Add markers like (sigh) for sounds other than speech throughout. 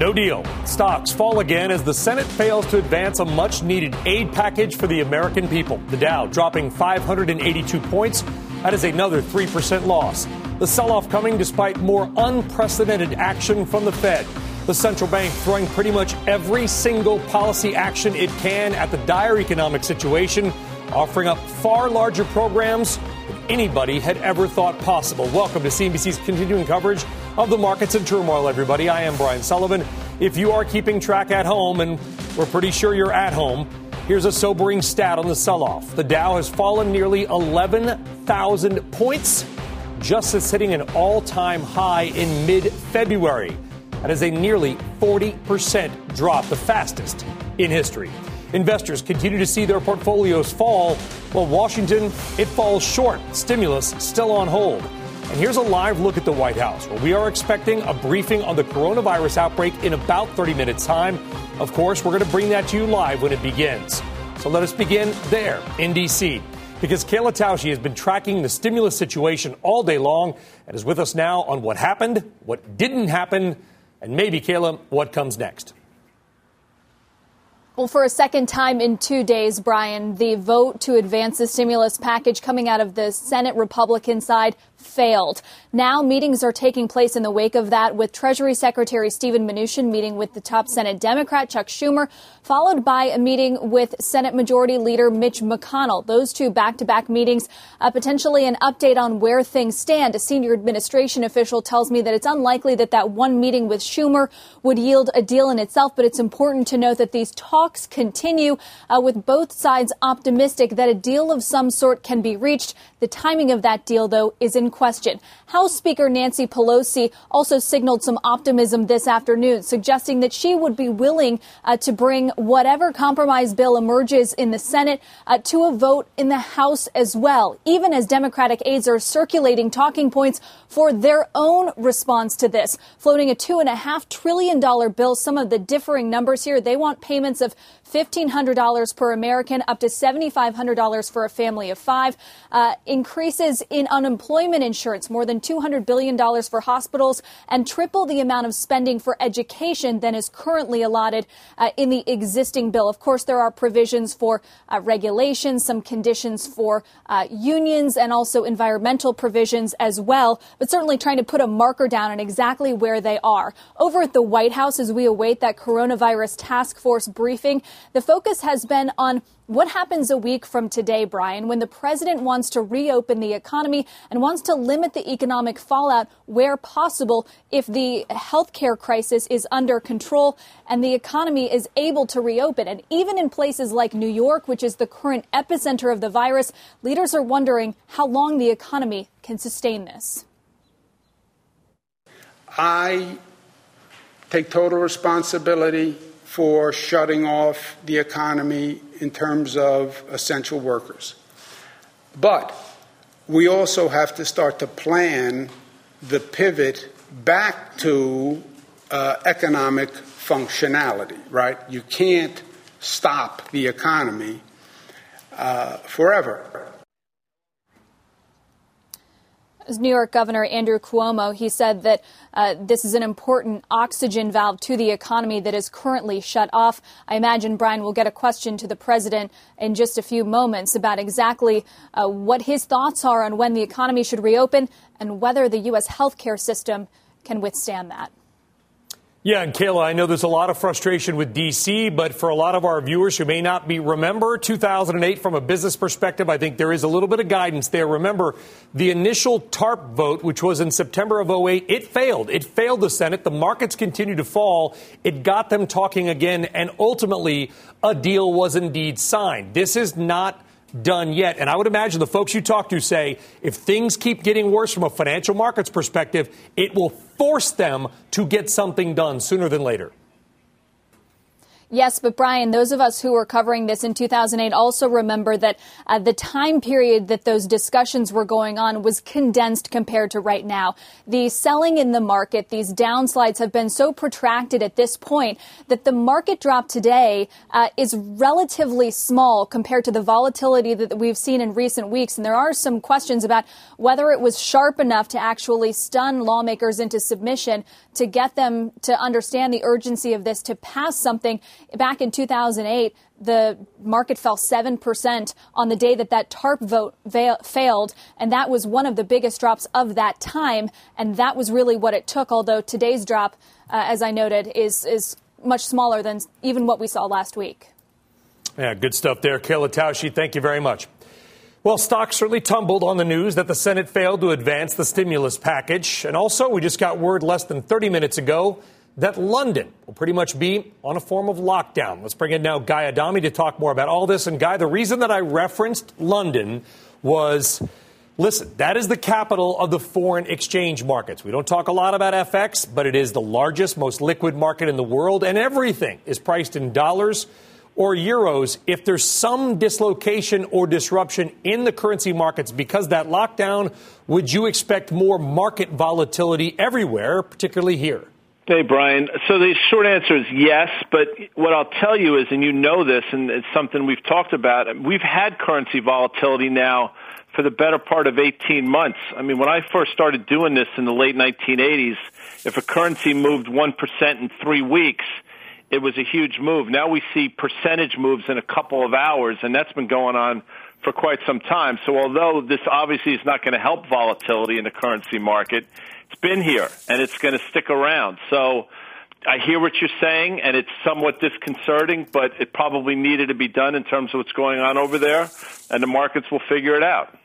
No deal. Stocks fall again as the Senate fails to advance a much needed aid package for the American people. The Dow dropping 582 points. That is another 3% loss. The sell off coming despite more unprecedented action from the Fed. The central bank throwing pretty much every single policy action it can at the dire economic situation, offering up far larger programs anybody had ever thought possible. Welcome to CNBC's continuing coverage of the markets in turmoil, everybody. I am Brian Sullivan. If you are keeping track at home, and we're pretty sure you're at home, here's a sobering stat on the sell off. The Dow has fallen nearly 11,000 points, just as hitting an all time high in mid February. That is a nearly 40% drop, the fastest in history. Investors continue to see their portfolios fall, while Washington, it falls short. Stimulus still on hold. And here's a live look at the White House, where we are expecting a briefing on the coronavirus outbreak in about 30 minutes' time. Of course, we're going to bring that to you live when it begins. So let us begin there in D.C. Because Kayla Tausche has been tracking the stimulus situation all day long and is with us now on what happened, what didn't happen, and maybe, Kayla, what comes next. Well, for a second time in two days, Brian, the vote to advance the stimulus package coming out of the Senate Republican side failed. Now meetings are taking place in the wake of that with Treasury Secretary Steven Mnuchin meeting with the top Senate Democrat Chuck Schumer, followed by a meeting with Senate Majority Leader Mitch McConnell. Those two back-to-back meetings, uh, potentially an update on where things stand. A senior administration official tells me that it's unlikely that that one meeting with Schumer would yield a deal in itself, but it's important to note that these talks continue uh, with both sides optimistic that a deal of some sort can be reached. The timing of that deal, though, is in question. House Speaker Nancy Pelosi also signaled some optimism this afternoon, suggesting that she would be willing uh, to bring whatever compromise bill emerges in the Senate uh, to a vote in the House as well, even as Democratic aides are circulating talking points for their own response to this, floating a $2.5 trillion bill. Some of the differing numbers here, they want payments of $1,500 per American, up to $7,500 for a family of five. Uh, increases in unemployment insurance, more than $200 billion for hospitals, and triple the amount of spending for education than is currently allotted uh, in the existing bill. Of course, there are provisions for uh, regulations, some conditions for uh, unions, and also environmental provisions as well, but certainly trying to put a marker down on exactly where they are. Over at the White House, as we await that coronavirus task force briefing, the focus has been on what happens a week from today, Brian, when the president wants to reopen the economy and wants to limit the economic fallout where possible if the healthcare crisis is under control and the economy is able to reopen? And even in places like New York, which is the current epicenter of the virus, leaders are wondering how long the economy can sustain this. I take total responsibility for shutting off the economy in terms of essential workers. But we also have to start to plan the pivot back to uh, economic functionality, right? You can't stop the economy uh, forever. As New York Governor Andrew Cuomo, he said that uh, this is an important oxygen valve to the economy that is currently shut off. I imagine Brian will get a question to the president in just a few moments about exactly uh, what his thoughts are on when the economy should reopen and whether the U.S. healthcare system can withstand that. Yeah, and Kayla, I know there's a lot of frustration with D.C., but for a lot of our viewers who may not be remember 2008 from a business perspective, I think there is a little bit of guidance there. Remember, the initial TARP vote, which was in September of 08, it failed. It failed the Senate. The markets continued to fall. It got them talking again, and ultimately, a deal was indeed signed. This is not done yet. And I would imagine the folks you talk to say if things keep getting worse from a financial markets perspective, it will force them to get something done sooner than later. Yes, but Brian, those of us who were covering this in 2008 also remember that uh, the time period that those discussions were going on was condensed compared to right now. The selling in the market, these downslides have been so protracted at this point that the market drop today uh, is relatively small compared to the volatility that we've seen in recent weeks. And there are some questions about whether it was sharp enough to actually stun lawmakers into submission to get them to understand the urgency of this to pass something back in 2008, the market fell 7% on the day that that TARP vote failed. And that was one of the biggest drops of that time. And that was really what it took, although today's drop, uh, as I noted, is, is much smaller than even what we saw last week. Yeah, good stuff there. Kayla Tausche, thank you very much. Well, stocks certainly tumbled on the news that the Senate failed to advance the stimulus package. And also, we just got word less than 30 minutes ago that London will pretty much be on a form of lockdown. Let's bring in now Guy Adami to talk more about all this. And Guy, the reason that I referenced London was listen, that is the capital of the foreign exchange markets. We don't talk a lot about FX, but it is the largest, most liquid market in the world, and everything is priced in dollars or euros. If there's some dislocation or disruption in the currency markets because that lockdown, would you expect more market volatility everywhere, particularly here? Hey, Brian. So the short answer is yes, but what I'll tell you is, and you know this, and it's something we've talked about, we've had currency volatility now for the better part of 18 months. I mean, when I first started doing this in the late 1980s, if a currency moved 1% in three weeks, it was a huge move. Now we see percentage moves in a couple of hours, and that's been going on for quite some time. So although this obviously is not going to help volatility in the currency market, it's been here and it's going to stick around. So I hear what you're saying, and it's somewhat disconcerting, but it probably needed to be done in terms of what's going on over there, and the markets will figure it out.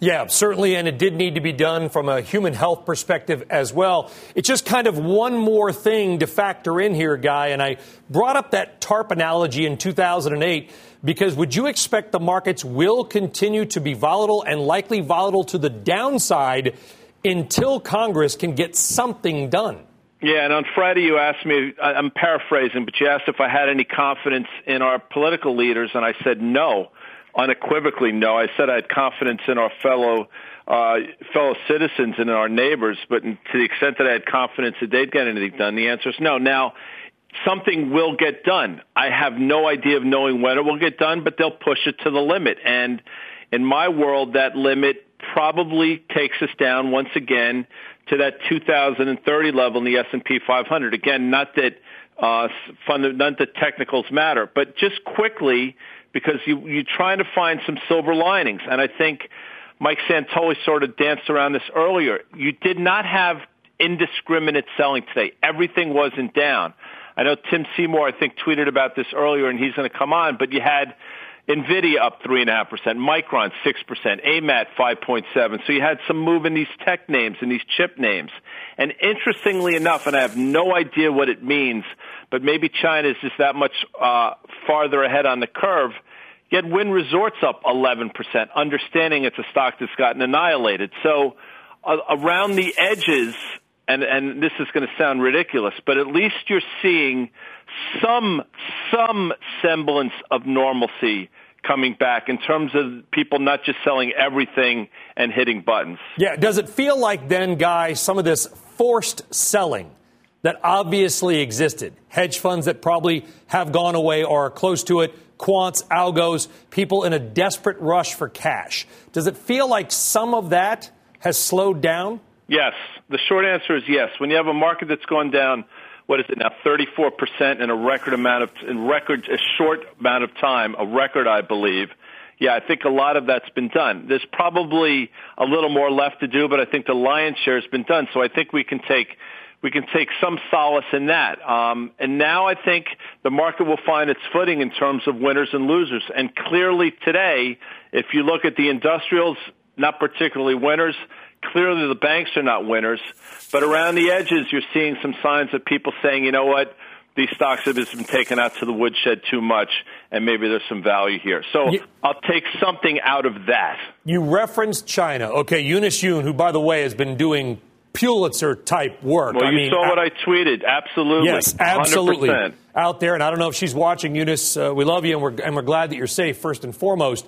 Yeah, certainly, and it did need to be done from a human health perspective as well. It's just kind of one more thing to factor in here, Guy, and I brought up that TARP analogy in 2008 because would you expect the markets will continue to be volatile and likely volatile to the downside until Congress can get something done. Yeah, and on Friday you asked me, I'm paraphrasing, but you asked if I had any confidence in our political leaders, and I said no, unequivocally no. I said I had confidence in our fellow uh, fellow citizens and in our neighbors, but to the extent that I had confidence that they'd get anything done, the answer is no. Now, something will get done. I have no idea of knowing when it will get done, but they'll push it to the limit. And in my world, that limit probably takes us down once again to that 2030 level in the S&P 500. Again, not that uh, fund, not that technicals matter, but just quickly because you you're trying to find some silver linings, and I think Mike Santoli sort of danced around this earlier. You did not have indiscriminate selling today. Everything wasn't down. I know Tim Seymour, I think, tweeted about this earlier, and he's going to come on, but you had Nvidia up 3.5%, Micron 6%, AMAT 5.7. So you had some move in these tech names and these chip names. And interestingly enough, and I have no idea what it means, but maybe China is just that much uh, farther ahead on the curve. Yet Wynn Resorts up 11%, understanding it's a stock that's gotten annihilated. So uh, around the edges, and, and this is going to sound ridiculous, but at least you're seeing some some semblance of normalcy coming back in terms of people not just selling everything and hitting buttons. Yeah, does it feel like then, guys, some of this forced selling that obviously existed, hedge funds that probably have gone away or are close to it, quants, algos, people in a desperate rush for cash. Does it feel like some of that has slowed down? Yes. The short answer is yes. When you have a market that's gone down what is it now, 34% in a record amount of, in record, a short amount of time, a record, I believe. Yeah, I think a lot of that's been done. There's probably a little more left to do, but I think the lion's share has been done. So I think we can take we can take some solace in that. Um, and now I think the market will find its footing in terms of winners and losers. And clearly today, if you look at the industrials, not particularly winners. Clearly the banks are not winners. But around the edges, you're seeing some signs of people saying, you know what, these stocks have just been taken out to the woodshed too much, and maybe there's some value here. So you, I'll take something out of that. You referenced China. Okay, Eunice Yoon, who, by the way, has been doing Pulitzer type work. Well, I you mean, saw what I tweeted. Absolutely. Yes, absolutely. 100%. Out there, and I don't know if she's watching, Eunice. Uh, we love you, and we're, and we're glad that you're safe, first and foremost.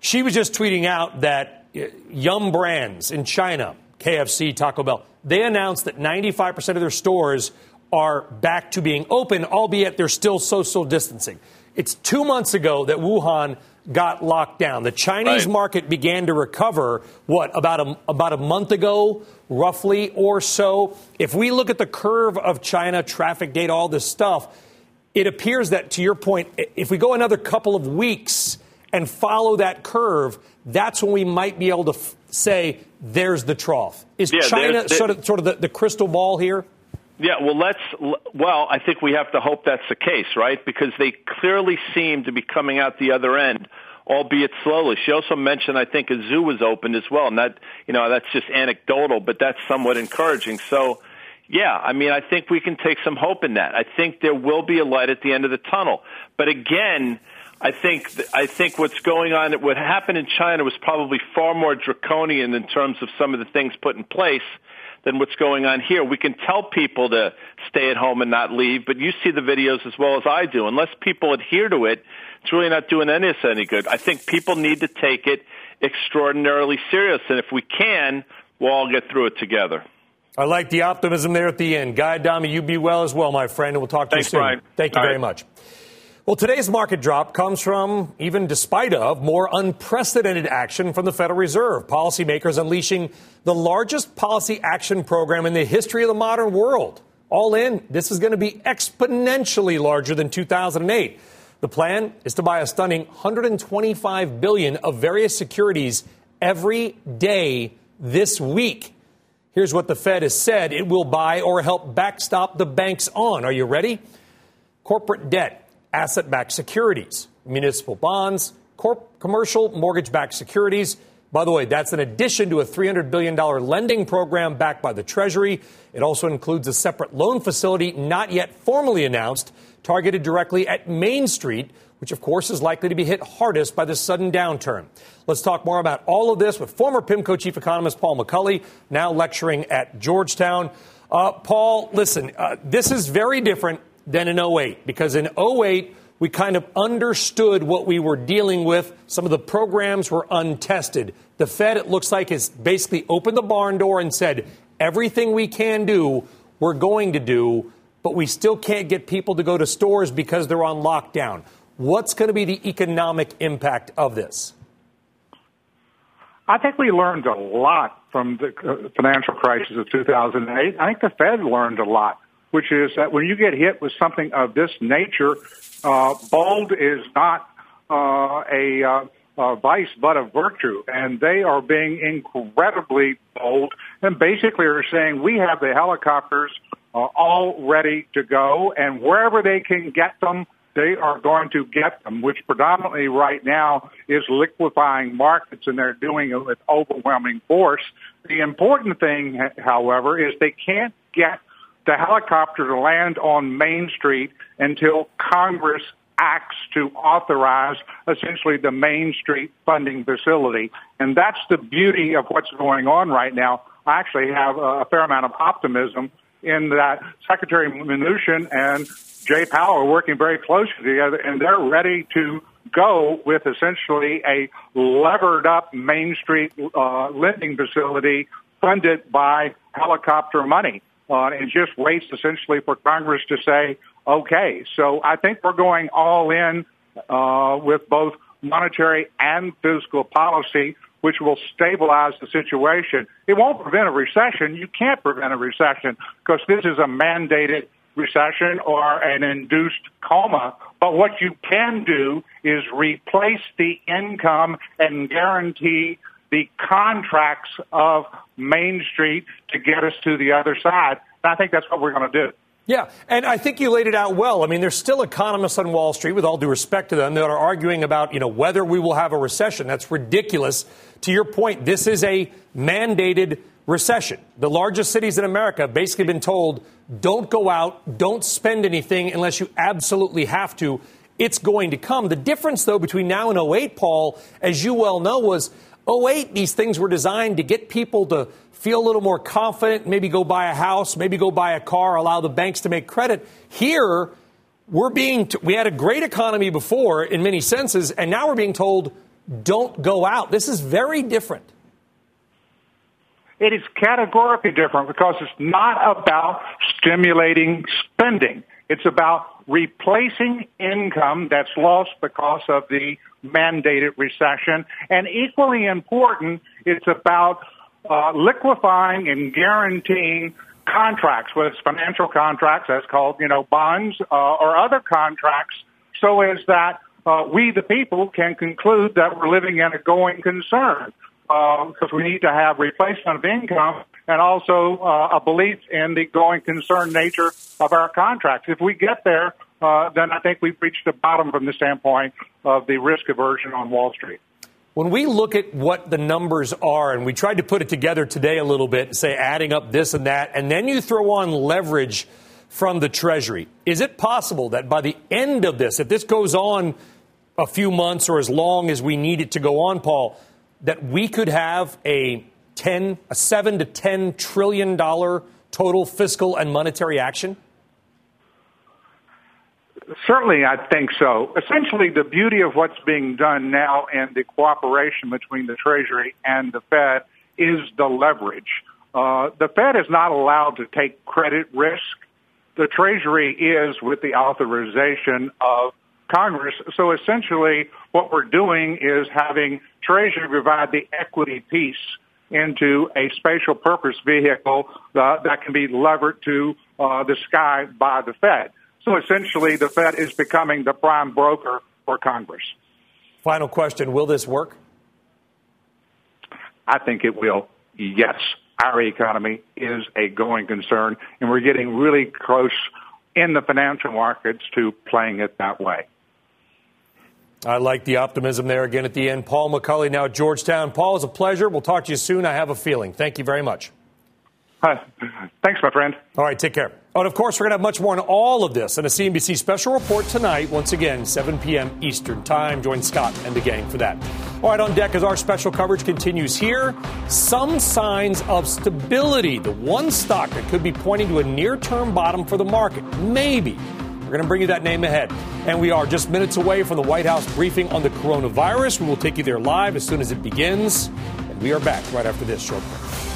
She was just tweeting out that Yum Brands in China, KFC, Taco Bell, they announced that 95% of their stores are back to being open, albeit they're still social distancing. It's two months ago that Wuhan got locked down. The Chinese Right. market began to recover, what, about a, about a month ago, roughly or so. If we look at the curve of China, traffic data, all this stuff, it appears that, to your point, if we go another couple of weeks and follow that curve, that's when we might be able to f- say there's the trough. Is Yeah, China there- sort of, sort of the, the crystal ball here? Yeah, well, let's. Well, I think we have to hope that's the case, right? Because they clearly seem to be coming out the other end, albeit slowly. She also mentioned, I think, a zoo was opened as well, and that, you know, that's just anecdotal, but that's somewhat encouraging. So, yeah, I mean, I think we can take some hope in that. I think there will be a light at the end of the tunnel. But again, I think I think what's going on, what happened in China was probably far more draconian in terms of some of the things put in place than what's going on here. We can tell people to stay at home and not leave, but you see the videos as well as I do. Unless people adhere to it, it's really not doing any of us any good. I think people need to take it extraordinarily serious, and if we can, we'll all get through it together. I like the optimism there at the end. Guy Adami, you be well as well, my friend, and we'll talk to Thanks, you soon. Brian. Thank you All very right. much. Well, today's market drop comes from, even despite of, more unprecedented action from the Federal Reserve. Policymakers unleashing the largest policy action program in the history of the modern world. All in, this is going to be exponentially larger than 2008. The plan is to buy a stunning 125 billion of various securities every day this week. Here's what the Fed has said it will buy or help backstop the banks on. Are you ready? Corporate debt, asset backed securities, municipal bonds, corp- commercial mortgage backed securities. By the way, that's in addition to a $300 billion lending program backed by the Treasury. It also includes a separate loan facility not yet formally announced, targeted directly at Main Street, which of course is likely to be hit hardest by the sudden downturn. Let's talk more about all of this with former PIMCO chief economist Paul McCulley, now lecturing at Georgetown. Uh, Paul, listen, uh, this is very different than in 08 because in 08, we kind of understood what we were dealing with. Some of the programs were untested. The Fed, it looks like, has basically opened the barn door and said, everything we can do, we're going to do, but we still can't get people to go to stores because they're on lockdown. What's going to be the economic impact of this? I think we learned a lot from the uh, financial crisis of 2008. I think the Fed learned a lot, which is that when you get hit with something of this nature, uh, bold is not uh, a, uh, a vice but a virtue, and they are being incredibly bold and basically are saying we have the helicopters uh, all ready to go, and wherever they can get them, they are going to get them, which predominantly right now is liquefying markets, and they're doing it with overwhelming force. The important thing, however, is they can't get the helicopter to land on Main Street until Congress acts to authorize essentially the Main Street funding facility. And that's the beauty of what's going on right now. I actually have a fair amount of optimism in that Secretary Mnuchin and Jay Powell are working very closely together, and they're ready to go with essentially a levered up Main Street uh, lending facility funded by helicopter money. Uh, and just waits essentially for Congress to say, okay. So I think we're going all in uh, with both monetary and fiscal policy, which will stabilize the situation. It won't prevent a recession. You can't prevent a recession because this is a mandated recession or an induced coma. But what you can do is replace the income and guarantee the contracts of Main Street to get us to the other side. And I think that's what we're going to do. Yeah, and I think you laid it out well. I mean, there's still economists on Wall Street, with all due respect to them, that are arguing about, you know, whether we will have a recession. That's ridiculous. To your point, this is a mandated recession. The largest cities in America have basically been told don't go out, don't spend anything unless you absolutely have to. It's going to come. The difference, though, between now and 08, Paul, as you well know, was 08, these things were designed to get people to feel a little more confident, maybe go buy a house, maybe go buy a car, allow the banks to make credit. Here, we're being, t- we had a great economy before in many senses, and now we're being told don't go out. This is very different. It is categorically different because it's not about stimulating spending. It's about replacing income that's lost because of the mandated recession. And equally important, it's about uh, liquefying and guaranteeing contracts, whether it's financial contracts, that's called, you know, bonds, uh, or other contracts, so as that uh, we, the people, can conclude that we're living in a going concern because um, we need to have replacement of income and also uh, a belief in the going concern nature of our contracts. If we get there, uh, then I think we've reached the bottom from the standpoint of the risk aversion on Wall Street. When we look at what the numbers are, and we tried to put it together today a little bit, say adding up this and that, and then you throw on leverage from the Treasury, is it possible that by the end of this, if this goes on a few months or as long as we need it to go on, Paul, that we could have a 10, a 7 to 10 trillion dollar total fiscal and monetary action? Certainly, I think so. Essentially, the beauty of what's being done now and the cooperation between the Treasury and the Fed is the leverage. Uh, the Fed is not allowed to take credit risk. The Treasury is with the authorization of Congress. So essentially, what we're doing is having Treasury provide the equity piece into a special purpose vehicle uh, that can be levered to uh, the sky by the Fed. So essentially, the Fed is becoming the prime broker for Congress. Final question Will this work? I think it will. Yes. Our economy is a going concern, and we're getting really close in the financial markets to playing it that way. I like the optimism there again at the end. Paul McCulley now at Georgetown. Paul, it's a pleasure. We'll talk to you soon. I have a feeling. Thank you very much. Thanks, my friend. All right, take care. Oh, and of course, we're going to have much more on all of this in a CNBC special report tonight, once again, 7 p.m. Eastern Time. Join Scott and the gang for that. All right, on deck as our special coverage continues here, some signs of stability. The one stock that could be pointing to a near term bottom for the market. Maybe. We're going to bring you that name ahead. And we are just minutes away from the White House briefing on the coronavirus. We will take you there live as soon as it begins. And we are back right after this short break.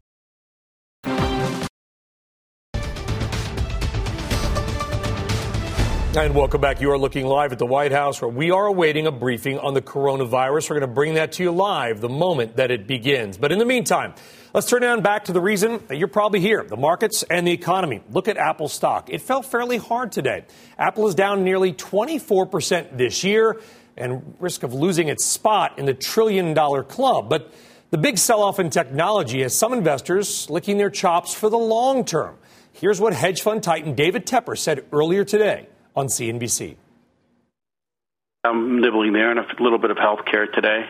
And welcome back. You are looking live at the White House where we are awaiting a briefing on the coronavirus. We're going to bring that to you live the moment that it begins. But in the meantime, let's turn down back to the reason that you're probably here the markets and the economy. Look at Apple stock. It fell fairly hard today. Apple is down nearly 24% this year and risk of losing its spot in the trillion dollar club. But the big sell off in technology has some investors licking their chops for the long term. Here's what hedge fund titan David Tepper said earlier today on CNBC. I'm nibbling there and a little bit of healthcare today,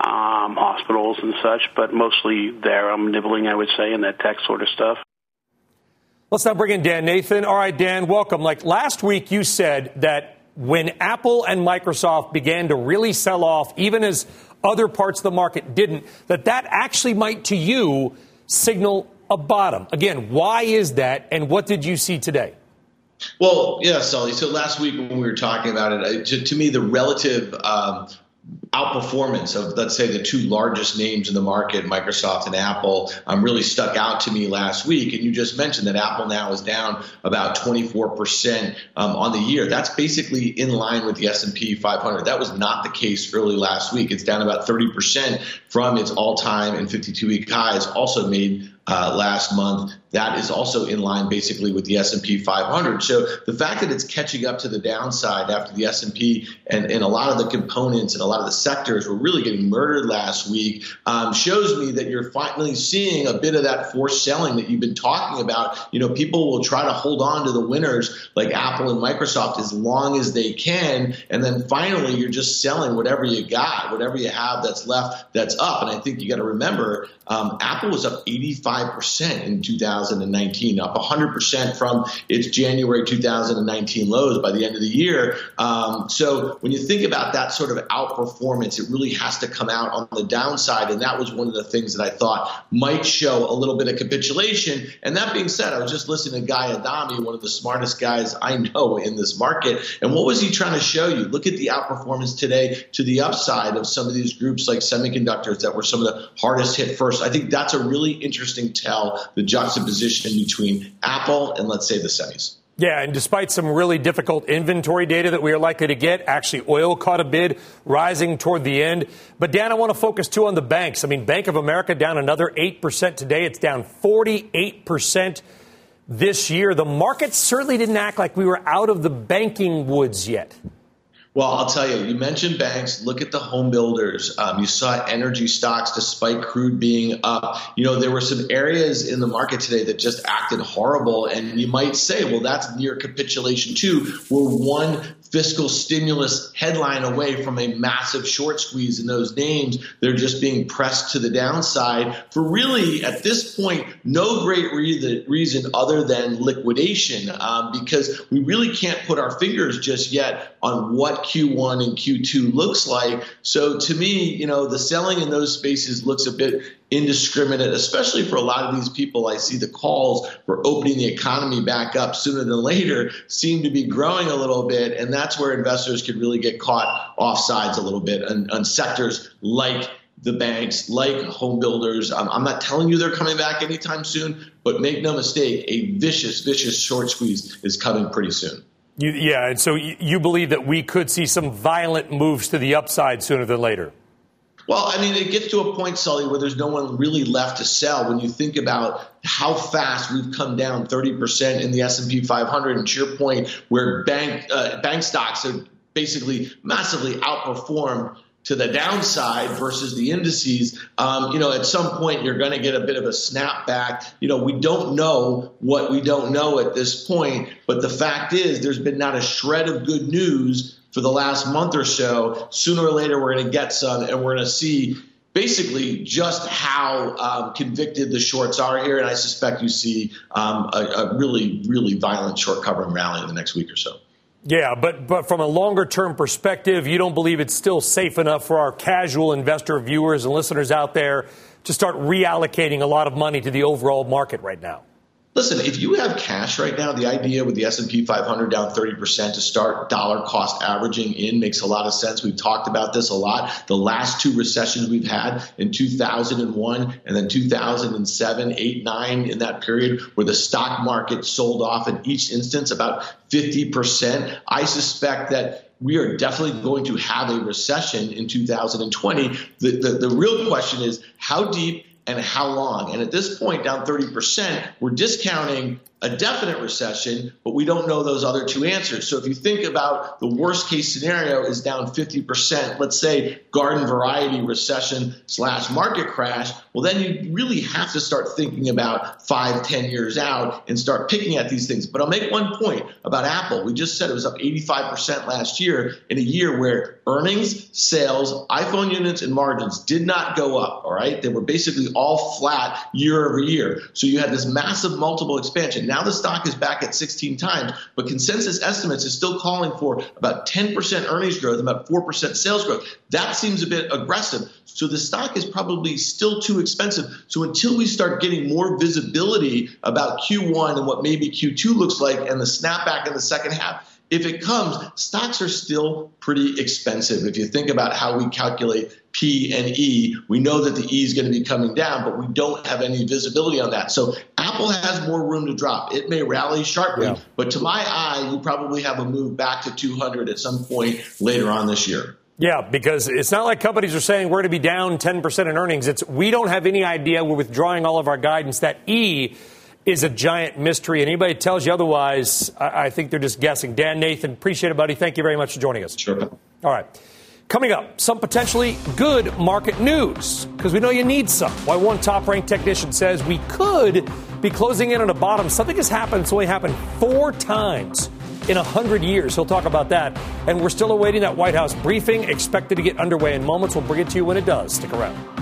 um, hospitals and such, but mostly there I'm nibbling, I would say, in that tech sort of stuff. Let's now bring in Dan Nathan. All right, Dan, welcome. Like last week, you said that when Apple and Microsoft began to really sell off, even as other parts of the market didn't, that that actually might to you signal a bottom. Again, why is that, and what did you see today? Well, yeah, Sully. So last week when we were talking about it, to, to me, the relative um, outperformance of let's say the two largest names in the market microsoft and apple um, really stuck out to me last week. And you just mentioned that apple now is down about 24% um, on the year. That's basically in line with the s&p 500 that was not the case early last week. It's down about 30% from its all-time and 52-week highs also made uh, last month. That is also in line basically with the S&P 500. So the fact that it's catching up to the downside after the S&P and, and a lot of the components and a lot of the sectors were really getting murdered last week um, shows me that you're finally seeing a bit of that forced selling that you've been talking about. You know, people will try to hold on to the winners like Apple and Microsoft as long as they can, and then finally you're just selling whatever you got, whatever you have that's left that's up. And I think you got to remember um, Apple was up 85% in 2019, up 100% from its January 2019 lows by the end of the year. Um, so when you think about that sort of outperformance, it really has to come out on the downside. And that was one of the things that I thought might show a little bit of capitulation. And that being said, I was just listening to Guy Adami, one of the smartest guys I know in this market. And what was he trying to show you? Look at the outperformance today to the upside of some of these groups like semiconductors that were some of the hardest hit first. I think that's a really interesting tell, the juxtaposition between Apple and let's say the semis. Yeah, and despite some really difficult inventory data that we are likely to get, actually oil caught a bid, rising toward the end. But Dan, I want to focus too on the banks. I mean, Bank of America down another 8% today. It's down 48% this year. The market certainly didn't act like we were out of the banking woods yet. Well, I'll tell you, you mentioned banks. Look at the home builders. Um, you saw energy stocks, despite crude being up. You know, there were some areas in the market today that just acted horrible. And you might say, well, that's near capitulation too. We're one fiscal stimulus headline away from a massive short squeeze in those names. They're just being pressed to the downside for really, at this point, no great re- reason other than liquidation, um, because we really can't put our fingers just yet on what Q1 and Q2 looks like. So to me, you know, the selling in those spaces looks a bit indiscriminate, especially for a lot of these people. I see the calls for opening the economy back up sooner than later seem to be growing a little bit. And that's where investors could really get caught off sides a little bit on, on sectors like the banks, like home builders. I'm not telling you they're coming back anytime soon, but make no mistake, a vicious, vicious short squeeze is coming pretty soon. You, yeah, and so you believe that we could see some violent moves to the upside sooner than later? Well, I mean, it gets to a point, Sully, where there's no one really left to sell. When you think about how fast we've come down 30% in the S&P 500, and to your point, where bank uh, bank stocks have basically massively outperformed to the downside versus the indices, um, you know, at some point you're going to get a bit of a snapback. You know, we don't know what we don't know at this point, but the fact is there's been not a shred of good news for the last month or so. Sooner or later, we're going to get some, and we're going to see basically just how um, convicted the shorts are here. And I suspect you see um, a, a really, really violent short covering rally in the next week or so. Yeah, but but from a longer term perspective, you don't believe it's still safe enough for our casual investor viewers and listeners out there to start reallocating a lot of money to the overall market right now. Listen, if you have cash right now, the idea with the S&P 500 down 30% to start dollar cost averaging in makes a lot of sense. We've talked about this a lot. The last two recessions we've had in 2001 and then 2007, 8, 9 in that period where the stock market sold off in each instance about 50%. I suspect that we are definitely going to have a recession in 2020. The, the, the real question is how deep and how long. And at this point, down 30%, we're discounting a definite recession, but we don't know those other two answers. So if you think about the worst case scenario is down 50%, let's say garden variety recession slash market crash, well, then you really have to start thinking about five, ten years out and start picking at these things. But I'll make one point about Apple. We just said it was up 85% last year in a year where earnings, sales, iPhone units, and margins did not go up. All right. They were basically all flat year over year. So you had this massive multiple expansion. Now the stock is back at 16 times, but consensus estimates is still calling for about 10% earnings growth, and about 4% sales growth. That seems a bit aggressive. So the stock is probably still too expensive. So until we start getting more visibility about Q1 and what maybe Q2 looks like and the snapback in the second half, if it comes, stocks are still pretty expensive. If you think about how we calculate P and E, we know that the E is going to be coming down, but we don't have any visibility on that. So Apple has more room to drop. It may rally sharply, yeah. but to my eye, you probably have a move back to 200 at some point later on this year. Yeah, because it's not like companies are saying we're going to be down 10% in earnings. It's we don't have any idea. We're withdrawing all of our guidance. That E is a giant mystery. And anybody tells you otherwise, I, I think they're just guessing. Dan Nathan, appreciate it, buddy. Thank you very much for joining us. Sure. All right. Coming up, some potentially good market news, because we know you need some. Why one top ranked technician says we could be closing in on a bottom. Something has happened. It's only happened four times in 100 years. He'll talk about that. And we're still awaiting that White House briefing, expected to get underway in moments. We'll bring it to you when it does. Stick around.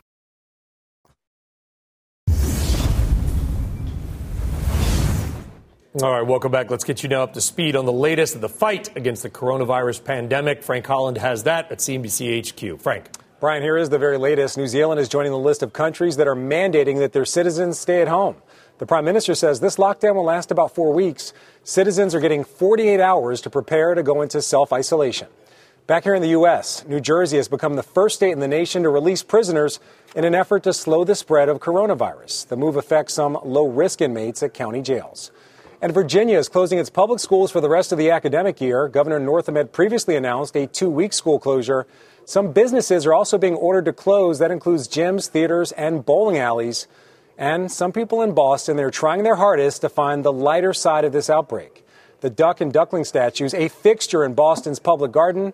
All right, welcome back. Let's get you now up to speed on the latest of the fight against the coronavirus pandemic. Frank Holland has that at CNBC HQ. Frank. Brian, here is the very latest. New Zealand is joining the list of countries that are mandating that their citizens stay at home. The Prime Minister says this lockdown will last about four weeks. Citizens are getting 48 hours to prepare to go into self isolation. Back here in the U.S., New Jersey has become the first state in the nation to release prisoners in an effort to slow the spread of coronavirus. The move affects some low risk inmates at county jails. And Virginia is closing its public schools for the rest of the academic year. Governor Northam had previously announced a two week school closure. Some businesses are also being ordered to close. That includes gyms, theaters, and bowling alleys. And some people in Boston, they're trying their hardest to find the lighter side of this outbreak. The duck and duckling statues, a fixture in Boston's public garden,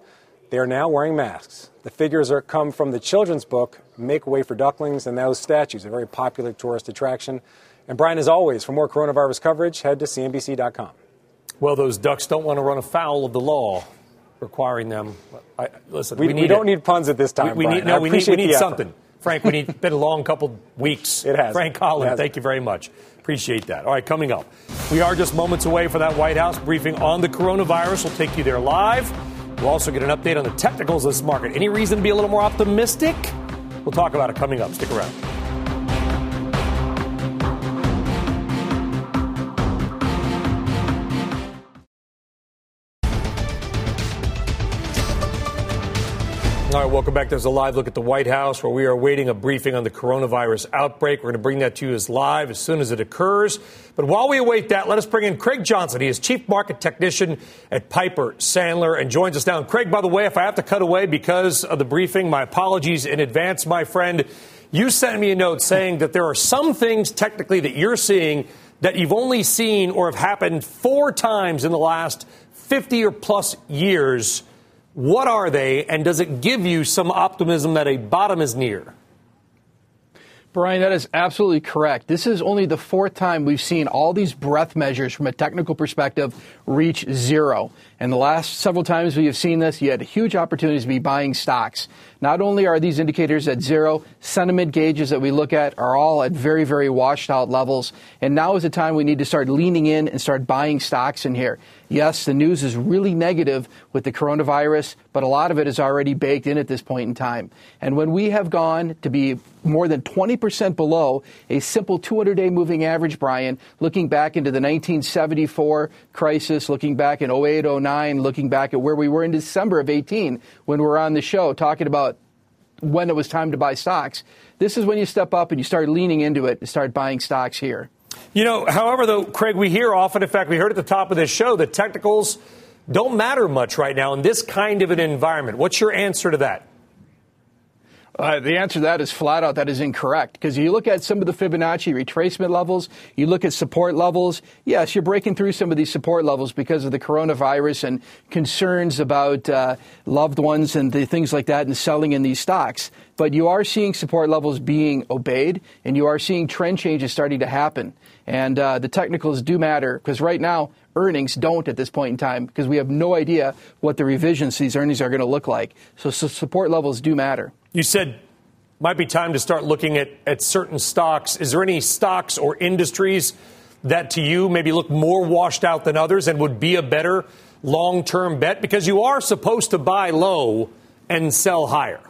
they are now wearing masks. The figures are come from the children's book, Make Way for Ducklings, and those statues, a very popular tourist attraction. And Brian, as always, for more coronavirus coverage, head to CNBC.com. Well, those ducks don't want to run afoul of the law requiring them. I, listen, we, we, we don't need puns at this time. We, we need, no, we need, we need something. Frank, we need been a long couple weeks. (laughs) It has. Frank Holland, thank you very much. Appreciate that. All right, coming up, we are just moments away for that White House briefing on the coronavirus. We'll take you there live. We'll also get an update on the technicals of this market. Any reason to be a little more optimistic? We'll talk about it coming up. Stick around. All right, welcome back. There's a live look at the White House where we are awaiting a briefing on the coronavirus outbreak. We're going to bring that to you as live as soon as it occurs. But while we await that, let us bring in Craig Johnson. He is Chief Market Technician at Piper Sandler and joins us now. And Craig, by the way, if I have to cut away because of the briefing, my apologies in advance, my friend. You sent me a note saying that there are some things technically that you're seeing that you've only seen or have happened four times in the last 50 or plus years. What are they, and does it give you some optimism that a bottom is near? Brian, that is absolutely correct. This is only the fourth time we've seen all these breadth measures from a technical perspective reach zero. And the last several times we have seen this, you had huge opportunities to be buying stocks. Not only are these indicators at zero, sentiment gauges that we look at are all at very, very washed out levels. And now is the time we need to start leaning in and start buying stocks in here. Yes, the news is really negative with the coronavirus, but a lot of it is already baked in at this point in time. And when we have gone to be more than 20% below a simple 200 day moving average, Brian, looking back into the 1974 crisis, looking back in 08, 09, looking back at where we were in December of 18 when we were on the show talking about when it was time to buy stocks. This is when you step up and you start leaning into it and start buying stocks here. You know, however, though, Craig, we hear often, in fact, we heard at the top of this show that technicals don't matter much right now in this kind of an environment. What's your answer to that? Uh, the answer to that is flat out that is incorrect because you look at some of the Fibonacci retracement levels, you look at support levels. Yes, you're breaking through some of these support levels because of the coronavirus and concerns about uh, loved ones and the things like that and selling in these stocks. But you are seeing support levels being obeyed and you are seeing trend changes starting to happen. And uh, the technicals do matter because right now earnings don't at this point in time because we have no idea what the revisions to these earnings are going to look like. So, so support levels do matter. You said might be time to start looking at, at certain stocks. Is there any stocks or industries that to you maybe look more washed out than others and would be a better long term bet? Because you are supposed to buy low and sell higher.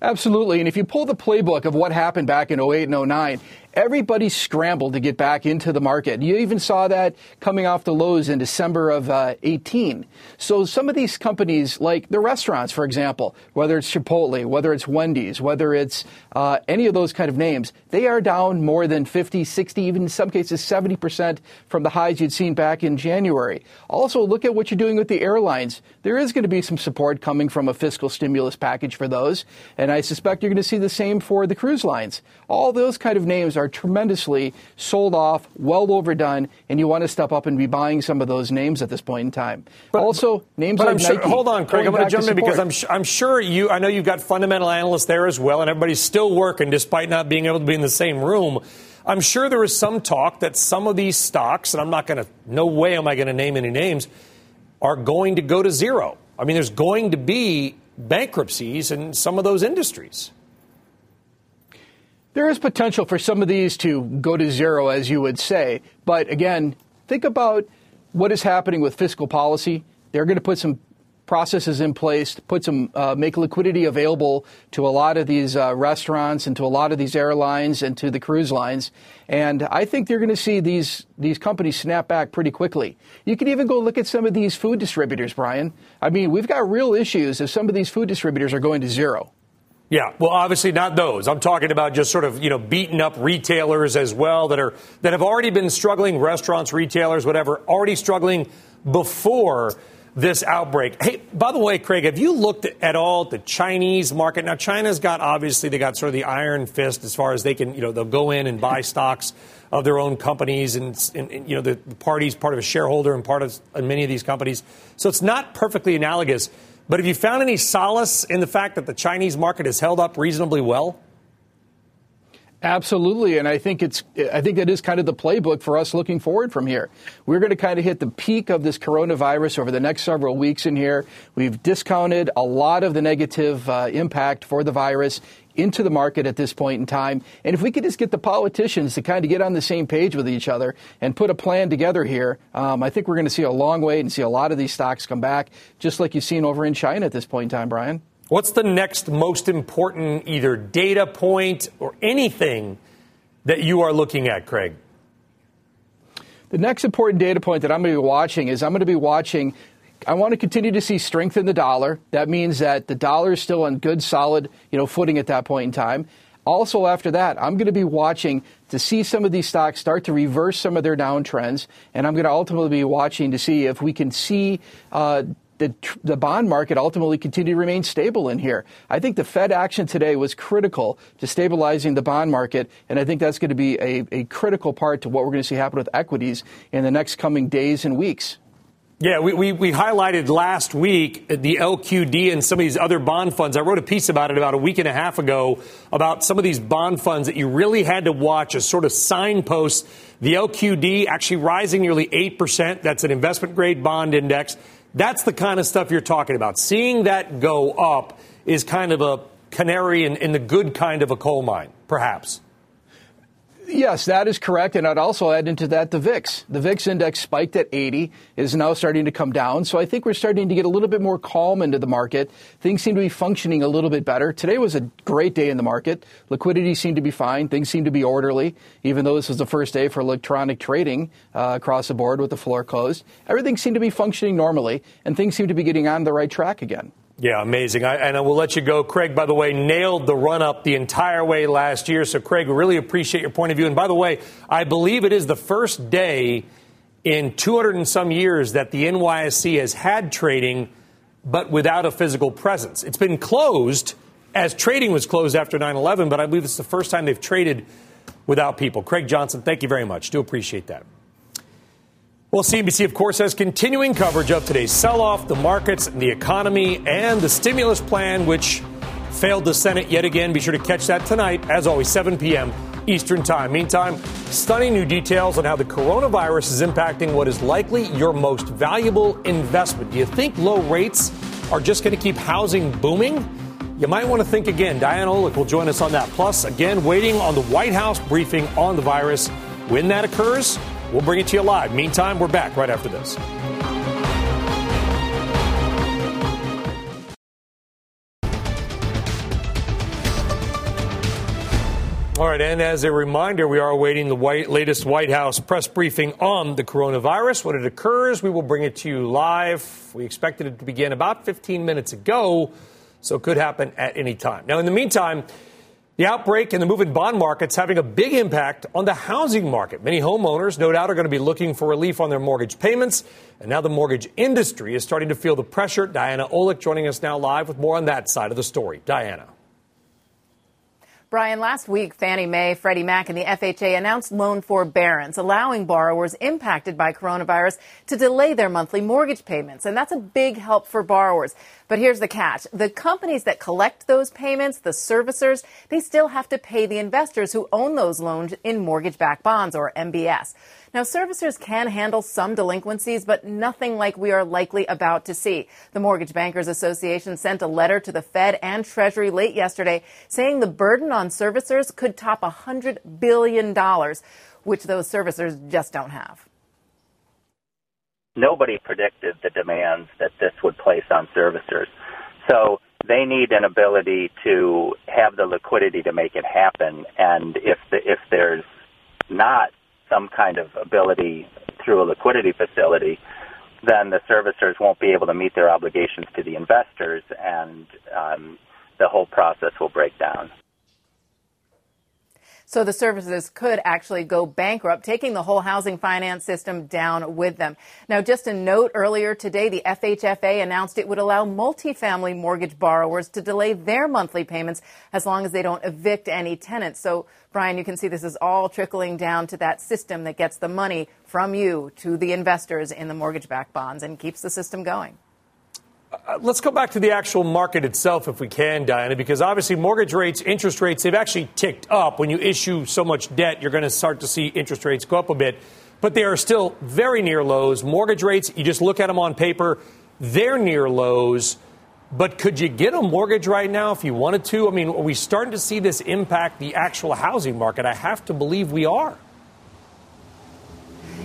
Absolutely. And if you pull the playbook of what happened back in 08 and 09, everybody scrambled to get back into the market. You even saw that coming off the lows in December of uh, 18. So some of these companies, like the restaurants, for example, whether it's Chipotle, whether it's Wendy's, whether it's uh, any of those kind of names, they are down more than 50, 60, even in some cases 70% from the highs you'd seen back in January. Also, look at what you're doing with the airlines. There is going to be some support coming from a fiscal stimulus package for those, and I suspect you're going to see the same for the cruise lines. All those kind of names are are tremendously sold off, well overdone, and you want to step up and be buying some of those names at this point in time. But, also, names but like sure, Nike. Hold on, Craig. I'm going to jump in because I'm, I'm sure you. I know you've got fundamental analysts there as well, and everybody's still working despite not being able to be in the same room. I'm sure there is some talk that some of these stocks, and I'm not going to. No way am I going to name any names, are going to go to zero. I mean, there's going to be bankruptcies in some of those industries. There is potential for some of these to go to zero, as you would say. But again, think about what is happening with fiscal policy. They're going to put some processes in place put some uh, make liquidity available to a lot of these uh, restaurants and to a lot of these airlines and to the cruise lines. And I think you're going to see these these companies snap back pretty quickly. You can even go look at some of these food distributors, Brian. I mean, we've got real issues if some of these food distributors are going to zero. Yeah, well, obviously not those. I'm talking about just sort of you know beaten up retailers as well that are that have already been struggling, restaurants, retailers, whatever, already struggling before this outbreak. Hey, by the way, Craig, have you looked at all at the Chinese market? Now, China's got obviously they got sort of the iron fist as far as they can you know they'll go in and buy (laughs) stocks of their own companies, and, and, and you know the party's part of a shareholder and part of many of these companies. So it's not perfectly analogous. But have you found any solace in the fact that the Chinese market has held up reasonably well? Absolutely, and I think it's I think that is kind of the playbook for us looking forward from here. We're going to kind of hit the peak of this coronavirus over the next several weeks in here. We've discounted a lot of the negative uh, impact for the virus into the market at this point in time. And if we could just get the politicians to kind of get on the same page with each other and put a plan together here, um, I think we're going to see a long way and see a lot of these stocks come back, just like you've seen over in China at this point in time, Brian. What's the next most important either data point or anything that you are looking at, Craig? The next important data point that I'm going to be watching is I'm going to be watching. I want to continue to see strength in the dollar. That means that the dollar is still on good, solid, you know, footing at that point in time. Also, after that, I'm going to be watching to see some of these stocks start to reverse some of their downtrends, and I'm going to ultimately be watching to see if we can see uh, the, the bond market ultimately continue to remain stable in here. I think the Fed action today was critical to stabilizing the bond market, and I think that's going to be a, a critical part to what we're going to see happen with equities in the next coming days and weeks. Yeah, we, we, we, highlighted last week the LQD and some of these other bond funds. I wrote a piece about it about a week and a half ago about some of these bond funds that you really had to watch as sort of signposts. The LQD actually rising nearly 8%. That's an investment grade bond index. That's the kind of stuff you're talking about. Seeing that go up is kind of a canary in, in the good kind of a coal mine, perhaps. Yes, that is correct. And I'd also add into that the VIX. The VIX index spiked at 80, is now starting to come down. So I think we're starting to get a little bit more calm into the market. Things seem to be functioning a little bit better. Today was a great day in the market. Liquidity seemed to be fine. Things seem to be orderly, even though this was the first day for electronic trading uh, across the board with the floor closed. Everything seemed to be functioning normally, and things seem to be getting on the right track again. Yeah, amazing. I, and I will let you go. Craig, by the way, nailed the run up the entire way last year. So, Craig, really appreciate your point of view. And by the way, I believe it is the first day in 200 and some years that the NYSE has had trading, but without a physical presence. It's been closed as trading was closed after 9 11, but I believe it's the first time they've traded without people. Craig Johnson, thank you very much. Do appreciate that. Well, CNBC, of course, has continuing coverage of today's sell off, the markets, the economy, and the stimulus plan, which failed the Senate yet again. Be sure to catch that tonight, as always, 7 p.m. Eastern Time. Meantime, stunning new details on how the coronavirus is impacting what is likely your most valuable investment. Do you think low rates are just going to keep housing booming? You might want to think again. Diana Olick will join us on that. Plus, again, waiting on the White House briefing on the virus. When that occurs, We'll bring it to you live. Meantime, we're back right after this. All right, and as a reminder, we are awaiting the white, latest White House press briefing on the coronavirus. When it occurs, we will bring it to you live. We expected it to begin about 15 minutes ago, so it could happen at any time. Now, in the meantime, the outbreak and the move in bond markets having a big impact on the housing market. Many homeowners, no doubt, are going to be looking for relief on their mortgage payments. And now the mortgage industry is starting to feel the pressure. Diana Olick joining us now live with more on that side of the story. Diana. Brian, last week, Fannie Mae, Freddie Mac, and the FHA announced loan forbearance, allowing borrowers impacted by coronavirus to delay their monthly mortgage payments. And that's a big help for borrowers. But here's the catch. The companies that collect those payments, the servicers, they still have to pay the investors who own those loans in mortgage backed bonds or MBS. Now, servicers can handle some delinquencies, but nothing like we are likely about to see. The Mortgage Bankers Association sent a letter to the Fed and Treasury late yesterday saying the burden on servicers could top $100 billion, which those servicers just don't have. Nobody predicted the demands that this would place on servicers. So they need an ability to have the liquidity to make it happen. And if the, if there's not some kind of ability through a liquidity facility, then the servicers won't be able to meet their obligations to the investors, and um, the whole process will break down. So the services could actually go bankrupt, taking the whole housing finance system down with them. Now, just a note earlier today, the FHFA announced it would allow multifamily mortgage borrowers to delay their monthly payments as long as they don't evict any tenants. So, Brian, you can see this is all trickling down to that system that gets the money from you to the investors in the mortgage backed bonds and keeps the system going. Uh, let's go back to the actual market itself, if we can, Diana, because obviously mortgage rates, interest rates, they've actually ticked up. When you issue so much debt, you're going to start to see interest rates go up a bit, but they are still very near lows. Mortgage rates, you just look at them on paper, they're near lows. But could you get a mortgage right now if you wanted to? I mean, are we starting to see this impact the actual housing market? I have to believe we are.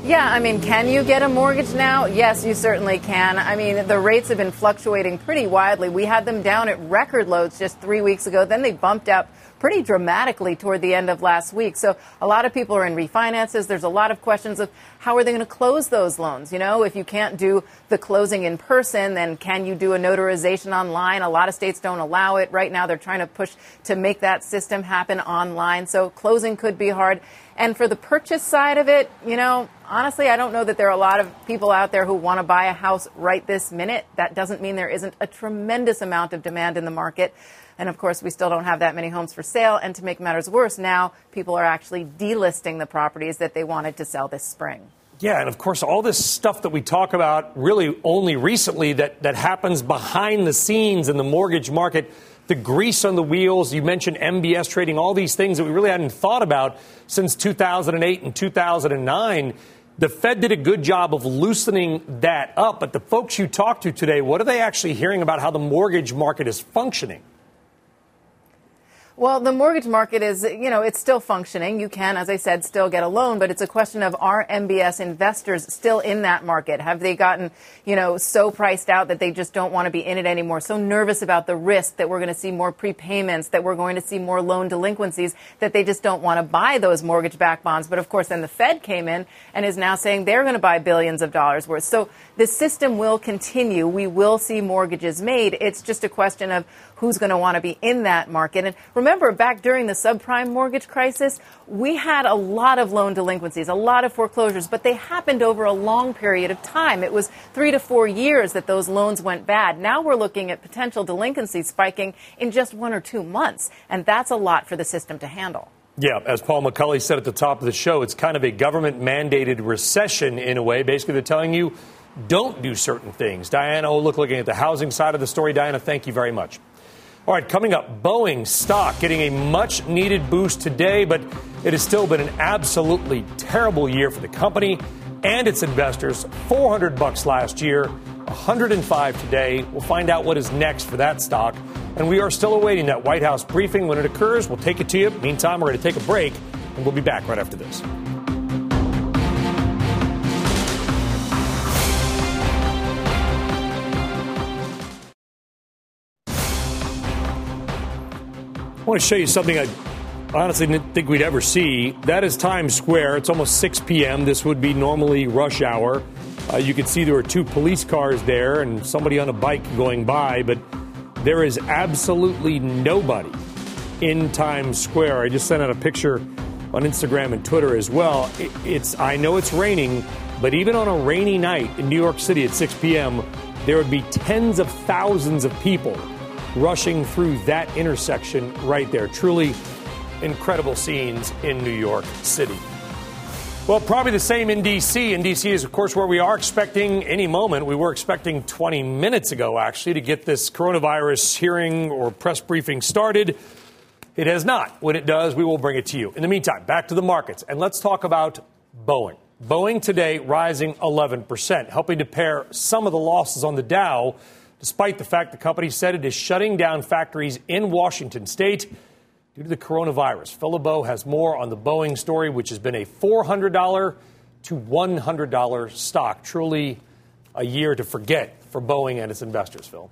Yeah, I mean, can you get a mortgage now? Yes, you certainly can. I mean, the rates have been fluctuating pretty widely. We had them down at record lows just three weeks ago. Then they bumped up pretty dramatically toward the end of last week. So a lot of people are in refinances. There's a lot of questions of how are they going to close those loans? You know, if you can't do the closing in person, then can you do a notarization online? A lot of states don't allow it. Right now, they're trying to push to make that system happen online. So closing could be hard. And for the purchase side of it, you know, honestly, I don't know that there are a lot of people out there who want to buy a house right this minute. That doesn't mean there isn't a tremendous amount of demand in the market. And of course, we still don't have that many homes for sale. And to make matters worse, now people are actually delisting the properties that they wanted to sell this spring. Yeah, and of course, all this stuff that we talk about really only recently that, that happens behind the scenes in the mortgage market the grease on the wheels. You mentioned MBS trading, all these things that we really hadn't thought about since 2008 and 2009. The Fed did a good job of loosening that up, but the folks you talked to today, what are they actually hearing about how the mortgage market is functioning? Well, the mortgage market is, you know, it's still functioning. You can, as I said, still get a loan, but it's a question of are MBS investors still in that market? Have they gotten, you know, so priced out that they just don't want to be in it anymore? So nervous about the risk that we're going to see more prepayments, that we're going to see more loan delinquencies, that they just don't want to buy those mortgage backed bonds. But of course, then the Fed came in and is now saying they're going to buy billions of dollars worth. So the system will continue. We will see mortgages made. It's just a question of who's going to want to be in that market. And remember, back during the subprime mortgage crisis, we had a lot of loan delinquencies, a lot of foreclosures, but they happened over a long period of time. It was three to four years that those loans went bad. Now we're looking at potential delinquencies spiking in just one or two months, and that's a lot for the system to handle. Yeah, as Paul McCulley said at the top of the show, it's kind of a government mandated recession in a way. Basically, they're telling you don't do certain things. Diana oh, look, looking at the housing side of the story. Diana, thank you very much. All right, coming up, Boeing stock getting a much needed boost today, but it has still been an absolutely terrible year for the company and its investors. 400 bucks last year, 105 today. We'll find out what is next for that stock. And we are still awaiting that White House briefing. When it occurs, we'll take it to you. Meantime, we're going to take a break, and we'll be back right after this. I want to show you something I honestly didn't think we'd ever see. That is Times Square. It's almost 6 p.m. This would be normally rush hour. Uh, you can see there are two police cars there and somebody on a bike going by, but there is absolutely nobody in Times Square. I just sent out a picture on Instagram and Twitter as well. It, it's I know it's raining, but even on a rainy night in New York City at 6 p.m., there would be tens of thousands of people rushing through that intersection right there. Truly incredible scenes in New York City. Well, probably the same in D.C. And D.C. is, of course, where we are expecting any moment. We were expecting 20 minutes ago, actually, to get this coronavirus hearing or press briefing started. It has not. When it does, we will bring it to you. In the meantime, back to the markets. And let's talk about Boeing. Boeing today rising 11%, helping to pare some of the losses on the Dow despite the fact the company said it is shutting down factories in Washington state due to the coronavirus. Phil LeBeau has more on the Boeing story, which has been a $400 to $100 stock. Truly a year to forget for Boeing and its investors, Phil.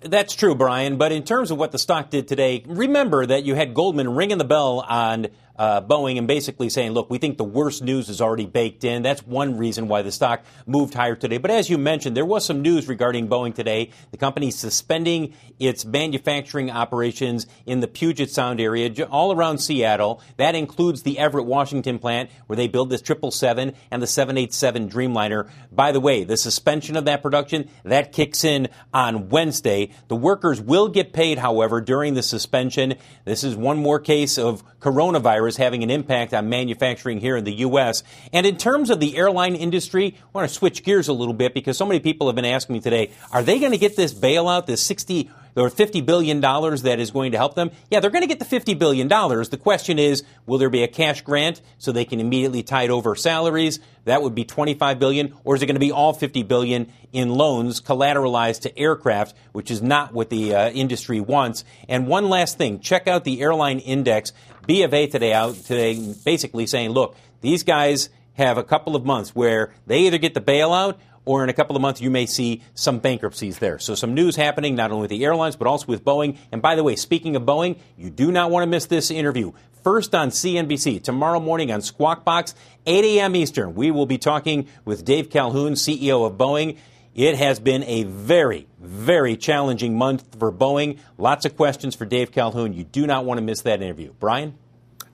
That's true, Brian. But in terms of what the stock did today, remember that you had Goldman ringing the bell on uh, Boeing and basically saying, look, we think the worst news is already baked in. That's one reason why the stock moved higher today. But as you mentioned, there was some news regarding Boeing today. The company suspending its manufacturing operations in the Puget Sound area, all around Seattle. That includes the Everett, Washington plant where they build this 777 and the 787 Dreamliner. By the way, the suspension of that production, that kicks in on Wednesday. The workers will get paid, however, during the suspension. This is one more case of coronavirus having an impact on manufacturing here in the U.S. And in terms of the airline industry, I want to switch gears a little bit because so many people have been asking me today, are they going to get this bailout, this 60 or $50 billion that is going to help them? Yeah, they're going to get the $50 billion. The question is, will there be a cash grant so they can immediately tide over salaries? That would be 25 billion, or is it going to be all 50 billion in loans collateralized to aircraft, which is not what the uh, industry wants? And one last thing, check out the airline index. B of A today out today, basically saying, look, these guys have a couple of months where they either get the bailout or in a couple of months, you may see some bankruptcies there. So, some news happening not only with the airlines, but also with Boeing. And by the way, speaking of Boeing, you do not want to miss this interview. First on CNBC, tomorrow morning on Squawk Box, 8 a.m. Eastern. We will be talking with Dave Calhoun, CEO of Boeing. It has been a very, very challenging month for Boeing. Lots of questions for Dave Calhoun. You do not want to miss that interview. Brian?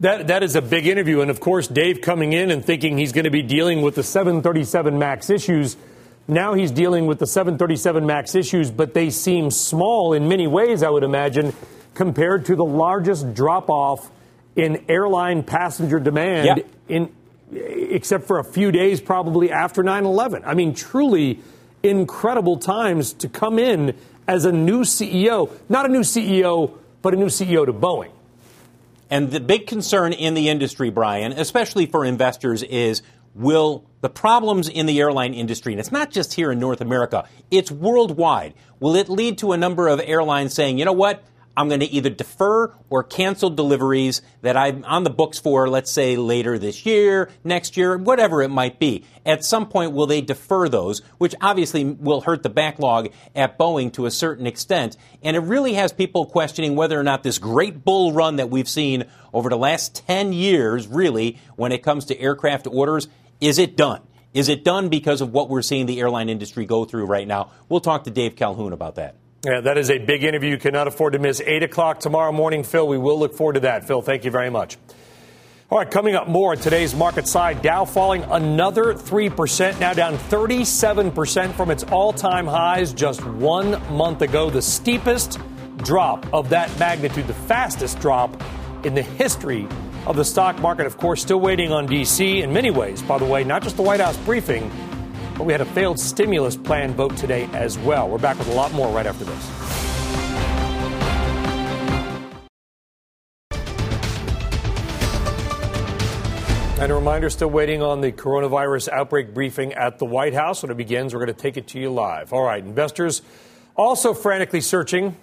That, that is a big interview. And of course, Dave coming in and thinking he's going to be dealing with the 737 MAX issues now he's dealing with the 737 MAX issues, but they seem small in many ways, I would imagine, compared to the largest drop off in airline passenger demand yeah. in except for a few days probably after 9/11. I mean, truly incredible times to come in as a new CEO, not a new CEO, but a new CEO to Boeing. And the big concern in the industry, Brian, especially for investors, is will the problems in the airline industry, and it's not just here in North America, it's worldwide, will it lead to a number of airlines saying, you know what, I'm going to either defer or cancel deliveries that I'm on the books for, let's say later this year, next year, whatever it might be. At some point, will they defer those, which obviously will hurt the backlog at Boeing to a certain extent. And it really has people questioning whether or not this great bull run that we've seen over the last 10 years, really, when it comes to aircraft orders, is it done? Is it done because of what we're seeing the airline industry go through right now? We'll talk to Dave Calhoun about that. Yeah, that is a big interview. You cannot afford to miss 8 o'clock tomorrow morning, Phil. We will look forward to that. Phil, thank you very much. All right, coming up more today's market side. Dow falling another 3%, now down 37% from its all time highs just one month ago. The steepest drop of that magnitude, the fastest drop in the history of the stock market. Of course, still waiting on D.C. in many ways, by the way, not just the White House briefing but we had a failed stimulus plan vote today as well. We're back with a lot more right after this. And a reminder still waiting on the coronavirus outbreak briefing at the White House. When it begins, we're going to take it to you live. All right, investors also frantically searching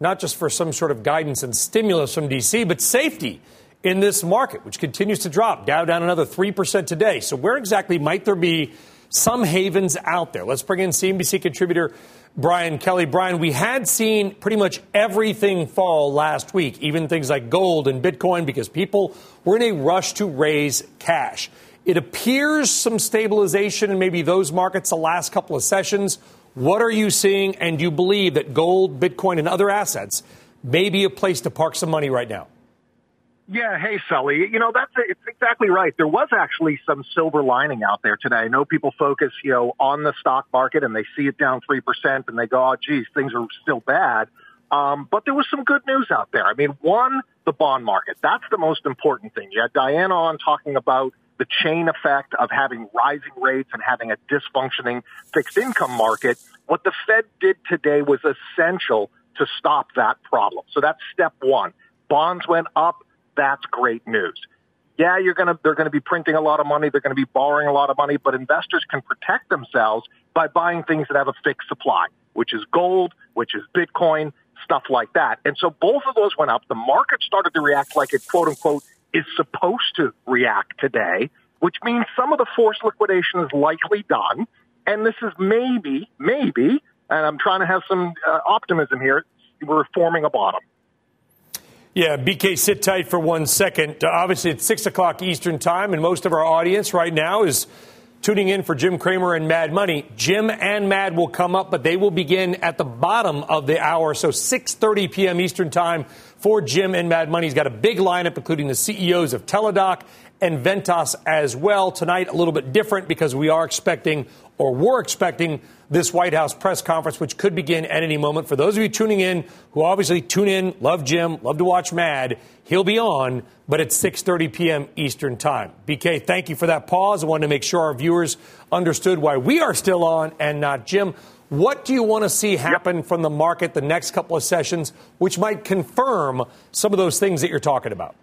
not just for some sort of guidance and stimulus from D.C., but safety in this market, which continues to drop. Dow down another 3% today. So, where exactly might there be some havens out there. Let's bring in CNBC contributor Brian Kelly. Brian, we had seen pretty much everything fall last week, even things like gold and Bitcoin, because people were in a rush to raise cash. It appears some stabilization in maybe those markets the last couple of sessions. What are you seeing? And do you believe that gold, Bitcoin, and other assets may be a place to park some money right now? Yeah, hey Sully. You know that's it's exactly right. There was actually some silver lining out there today. I know people focus, you know, on the stock market and they see it down three percent and they go, "Oh, geez, things are still bad." Um, but there was some good news out there. I mean, one, the bond market. That's the most important thing. You had Diana on talking about the chain effect of having rising rates and having a dysfunctioning fixed income market. What the Fed did today was essential to stop that problem. So that's step one. Bonds went up that's great news. Yeah, you're going to, they're going to be printing a lot of money. They're going to be borrowing a lot of money, but investors can protect themselves by buying things that have a fixed supply, which is gold, which is Bitcoin, stuff like that. And so both of those went up. The market started to react like it quote unquote is supposed to react today, which means some of the forced liquidation is likely done. And this is maybe, maybe, and I'm trying to have some uh, optimism here, we're forming a bottom. Yeah, BK, sit tight for one second. Uh, obviously, it's 6 o'clock Eastern Time, and most of our audience right now is tuning in for Jim Cramer and Mad Money. Jim and Mad will come up, but they will begin at the bottom of the hour, so 6.30 p.m. Eastern Time for Jim and Mad Money. He's got a big lineup, including the CEOs of Teladoc and Ventas as well. Tonight, a little bit different because we are expecting, or were expecting, this White House press conference, which could begin at any moment. For those of you tuning in who obviously tune in, love Jim, love to watch Mad, he'll be on, but it's 6:30 p.m. Eastern Time. BK, thank you for that pause. I wanted to make sure our viewers understood why we are still on and not Jim. What do you want to see happen yep. from the market the next couple of sessions, which might confirm some of those things that you're talking about?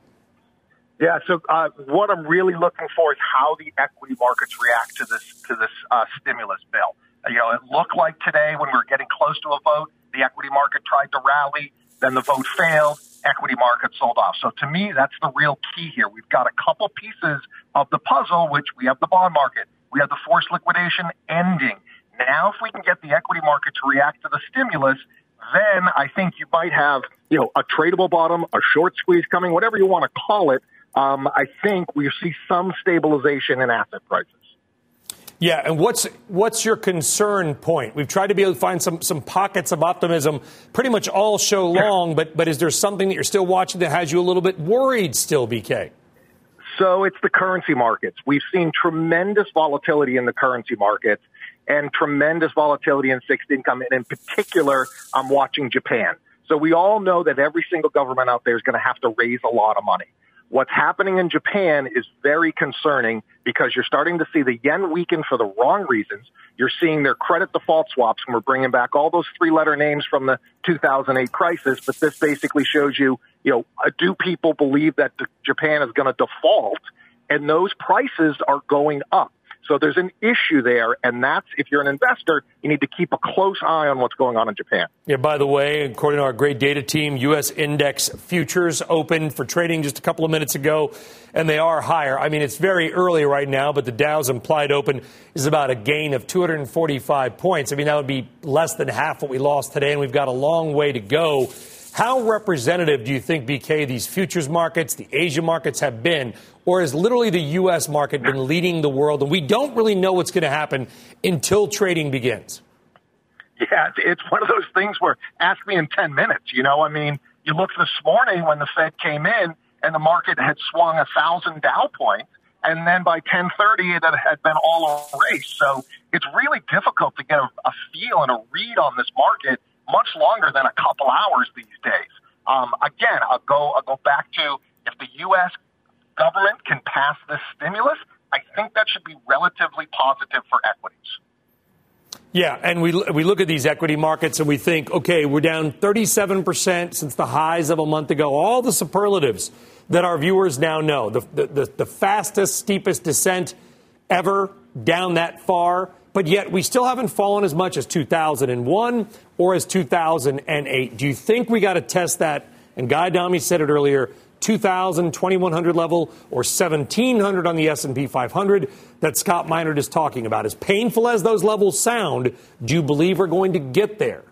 Yeah. So uh, what I'm really looking for is how the equity markets react to this to this uh, stimulus bill. You know, it looked like today when we were getting close to a vote, the equity market tried to rally, then the vote failed, equity market sold off. So to me, that's the real key here. We've got a couple pieces of the puzzle, which we have the bond market, we have the forced liquidation ending. Now, if we can get the equity market to react to the stimulus, then I think you might have, you know, a tradable bottom, a short squeeze coming, whatever you want to call it. Um, I think we see some stabilization in asset prices. Yeah, and what's what's your concern point? We've tried to be able to find some some pockets of optimism pretty much all show long, but but is there something that you're still watching that has you a little bit worried still, BK? So it's the currency markets. We've seen tremendous volatility in the currency markets and tremendous volatility in fixed income, and in particular, I'm watching Japan. So we all know that every single government out there is going to have to raise a lot of money. What's happening in Japan is very concerning because you're starting to see the yen weaken for the wrong reasons. You're seeing their credit default swaps, and we're bringing back all those three letter names from the 2008 crisis. But this basically shows you, you know, uh, do people believe that Japan is going to default? And those prices are going up. So there's an issue there, and that's if you're an investor, you need to keep a close eye on what's going on in Japan. Yeah, by the way, according to our great data team, U.S. index futures opened for trading just a couple of minutes ago, and they are higher. I mean, it's very early right now, but the Dow's implied open is about a gain of 245 points. I mean, that would be less than half what we lost today, and we've got a long way to go. How representative do you think, BK, these futures markets, the Asia markets have been? Or has literally the U.S. market been leading the world? And we don't really know what's going to happen until trading begins. Yeah, it's one of those things where ask me in 10 minutes. You know, I mean, you look this morning when the Fed came in and the market had swung a thousand Dow points. And then by 1030, it had been all erased. So it's really difficult to get a, a feel and a read on this market much longer than a couple hours these days. Um, again, I'll go, I'll go back to if the U.S. government can pass this stimulus, I think that should be relatively positive for equities. Yeah, and we, we look at these equity markets and we think, okay, we're down 37% since the highs of a month ago. All the superlatives that our viewers now know. The, the, the fastest, steepest descent ever down that far but yet we still haven't fallen as much as 2001 or as 2008. Do you think we got to test that? And Guy Adami said it earlier. 2000, 2100 level or 1700 on the S&P 500 that Scott Minerd is talking about. As painful as those levels sound, do you believe we're going to get there?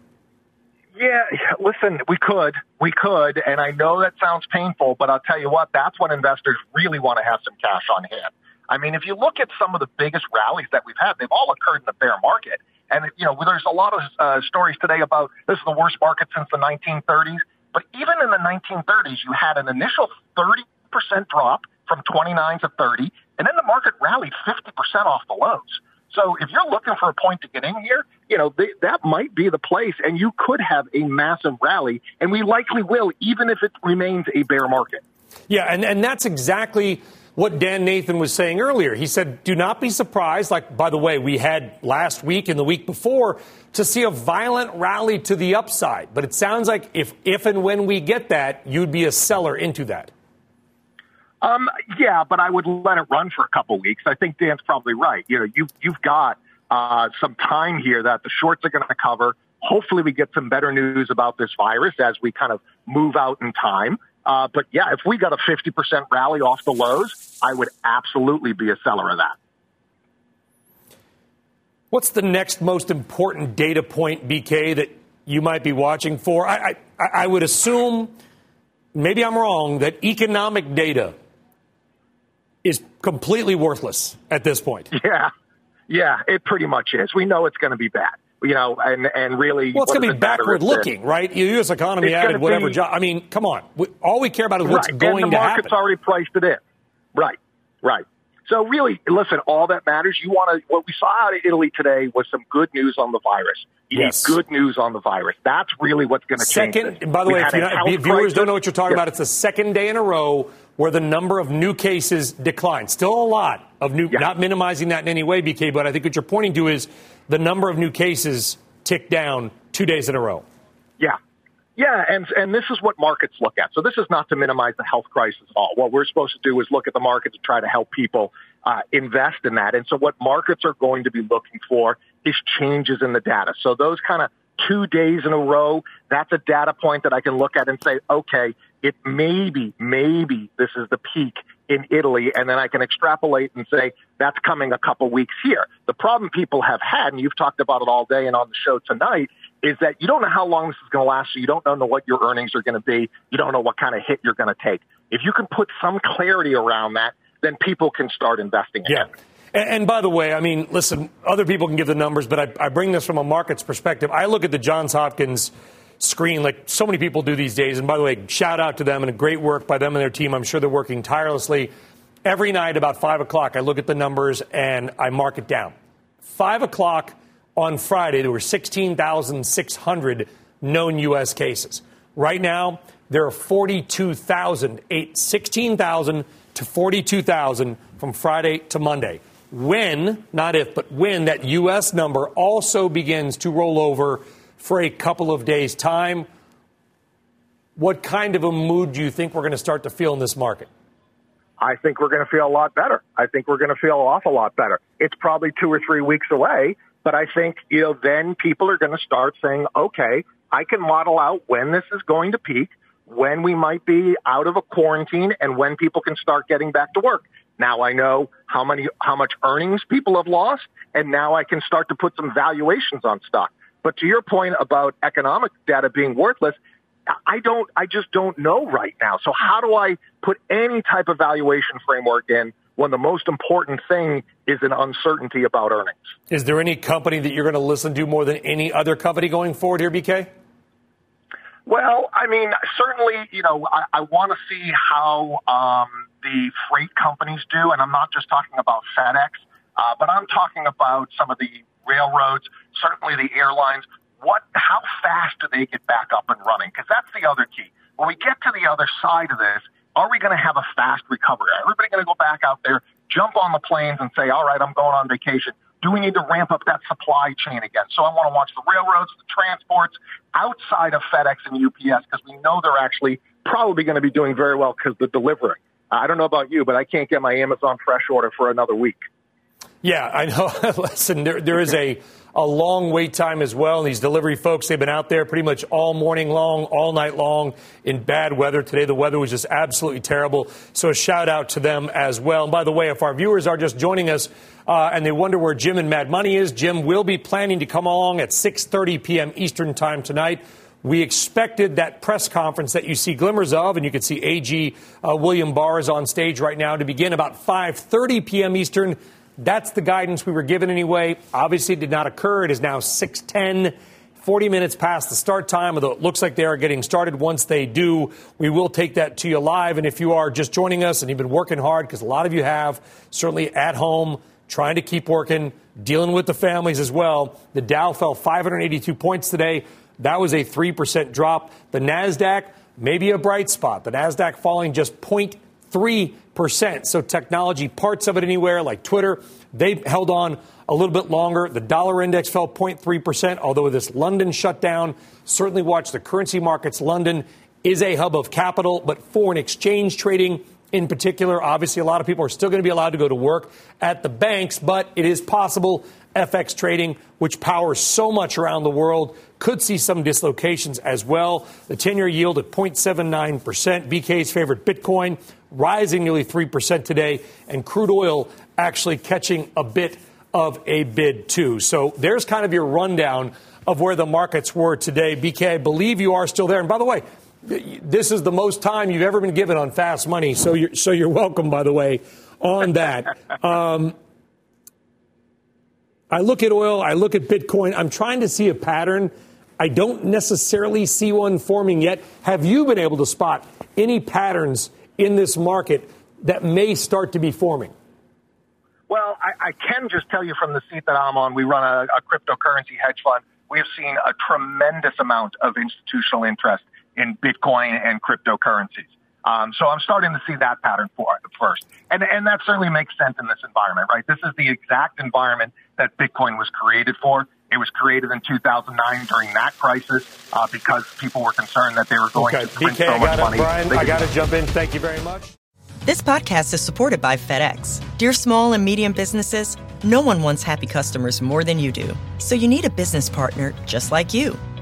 Yeah, listen, we could, we could, and I know that sounds painful, but I'll tell you what, that's when investors really want to have some cash on hand. I mean, if you look at some of the biggest rallies that we've had, they've all occurred in the bear market. And, you know, there's a lot of uh, stories today about this is the worst market since the 1930s. But even in the 1930s, you had an initial 30% drop from 29 to 30, and then the market rallied 50% off the lows. So if you're looking for a point to get in here, you know, they, that might be the place, and you could have a massive rally, and we likely will, even if it remains a bear market. Yeah, and, and that's exactly what Dan Nathan was saying earlier. He said, do not be surprised, like, by the way, we had last week and the week before, to see a violent rally to the upside. But it sounds like if, if and when we get that, you'd be a seller into that. Um, yeah, but I would let it run for a couple weeks. I think Dan's probably right. You know, you, you've got uh, some time here that the shorts are going to cover. Hopefully, we get some better news about this virus as we kind of move out in time. Uh, but yeah, if we got a 50% rally off the lows, I would absolutely be a seller of that. What's the next most important data point, BK, that you might be watching for? I, I, I would assume, maybe I'm wrong, that economic data is completely worthless at this point. Yeah. Yeah, it pretty much is. We know it's going to be bad you know, and and really, well, it's going to be backward looking, right? The U.S. economy added whatever be, job. I mean, come on. We, all we care about is what's right. going and the to market's happen. already priced it in. Right, right. So really, listen, all that matters. You want to. What we saw out of Italy today was some good news on the virus. You yes. need good news on the virus. That's really what's going to change. Second, by the way, if, not, if viewers crisis. don't know what you're talking yeah. about, it's the second day in a row where the number of new cases declined. Still a lot of new. Yeah. Not minimizing that in any way, BK, but I think what you're pointing to is the number of new cases tick down two days in a row. Yeah. Yeah, and and this is what markets look at. So this is not to minimize the health crisis at all. What we're supposed to do is look at the markets and try to help people uh, invest in that. And so what markets are going to be looking for is changes in the data. So those kind of two days in a row, that's a data point that I can look at and say, okay, it maybe, maybe this is the peak in Italy, and then I can extrapolate and say that's coming a couple weeks here. The problem people have had, and you've talked about it all day and on the show tonight, is that you don't know how long this is going to last, so you don't know what your earnings are going to be. You don't know what kind of hit you're going to take. If you can put some clarity around that, then people can start investing. Yeah. And, and, by the way, I mean, listen, other people can give the numbers, but I, I bring this from a market's perspective. I look at the Johns Hopkins screen like so many people do these days. And by the way, shout out to them and a great work by them and their team. I'm sure they're working tirelessly. Every night about 5 o'clock, I look at the numbers and I mark it down. 5 o'clock on Friday, there were 16,600 known U.S. cases. Right now, there are 42,000, 16,000 to 42,000 from Friday to Monday. When, not if, but when that U.S. number also begins to roll over for a couple of days' time. What kind of a mood do you think we're going to start to feel in this market? I think we're going to feel a lot better. I think we're going to feel an awful lot better. It's probably two or three weeks away, but I think, you know, then people are going to start saying, okay, I can model out when this is going to peak, when we might be out of a quarantine and when people can start getting back to work. Now I know how many, how much earnings people have lost, and now I can start to put some valuations on stock. But to your point about economic data being worthless, I don't, I just don't know right now. So how do I put any type of valuation framework in when the most important thing is an uncertainty about earnings? Is there any company that you're going to listen to more than any other company going forward here, BK? Well, I mean, certainly, you know, I, I want to see how um, the freight companies do, and I'm not just talking about FedEx, uh, but I'm talking about some of the railroads, certainly the airlines what, how fast do they get back up and running? Because that's the other key. When we get to the other side of this, are we going to have a fast recovery? Are everybody going to go back out there, jump on the planes and say, all right, I'm going on vacation? Do we need to ramp up that supply chain again? So I want to watch the railroads, the transports outside of FedEx and UPS because we know they're actually probably going to be doing very well because they're delivering. I don't know about you, but I can't get my Amazon Fresh order for another week. Yeah, I know. (laughs) Listen, there, there is a a long wait time as well. And these delivery folks, they've been out there pretty much all morning long, all night long in bad weather. Today, the weather was just absolutely terrible. So a shout out to them as well. And by the way, if our viewers are just joining us, uh, and they wonder where Jim and Mad Money is, Jim will be planning to come along at 6:30 p.m. Eastern Time tonight. We expected that press conference that you see glimmers of, and you can see AG uh, William Barr is on stage right now to begin about 5:30 p.m. Eastern. That's the guidance we were given anyway. Obviously, it did not occur. It is now 610. 40 minutes past the start time, although it looks like they are getting started. Once they do, we will take that to you live. And if you are just joining us and you've been working hard, because a lot of you have, certainly at home, trying to keep working, dealing with the families as well, the Dow fell 582 points today. That was a 3% drop. The NASDAQ, maybe a bright spot. The NASDAQ falling just 0.3 percent. So technology, parts of it anywhere, like Twitter, they held on a little bit longer. The dollar index fell 0.3 percent, although this London shutdown, certainly watch the currency markets. London is a hub of capital, but foreign exchange trading in particular, obviously a lot of people are still going to be allowed to go to work at the banks, but it is possible FX trading, which powers so much around the world, could see some dislocations as well. The 10 year yield at 0.79%. BK's favorite Bitcoin rising nearly 3% today, and crude oil actually catching a bit of a bid, too. So there's kind of your rundown of where the markets were today. BK, I believe you are still there. And by the way, this is the most time you've ever been given on fast money. So you're, so you're welcome, by the way, on that. (laughs) Um, I look at oil, I look at Bitcoin, I'm trying to see a pattern. I don't necessarily see one forming yet. Have you been able to spot any patterns in this market that may start to be forming? Well, I, I can just tell you from the seat that I'm on, we run a, a cryptocurrency hedge fund. We have seen a tremendous amount of institutional interest in Bitcoin and cryptocurrencies. Um, so I'm starting to see that pattern for first, and and that certainly makes sense in this environment, right? This is the exact environment that Bitcoin was created for. It was created in 2009 during that crisis uh, because people were concerned that they were going okay. to print BK, so I much got money. it, Brian. I got to jump in. Thank you very much. This podcast is supported by FedEx. Dear small and medium businesses, no one wants happy customers more than you do. So you need a business partner just like you.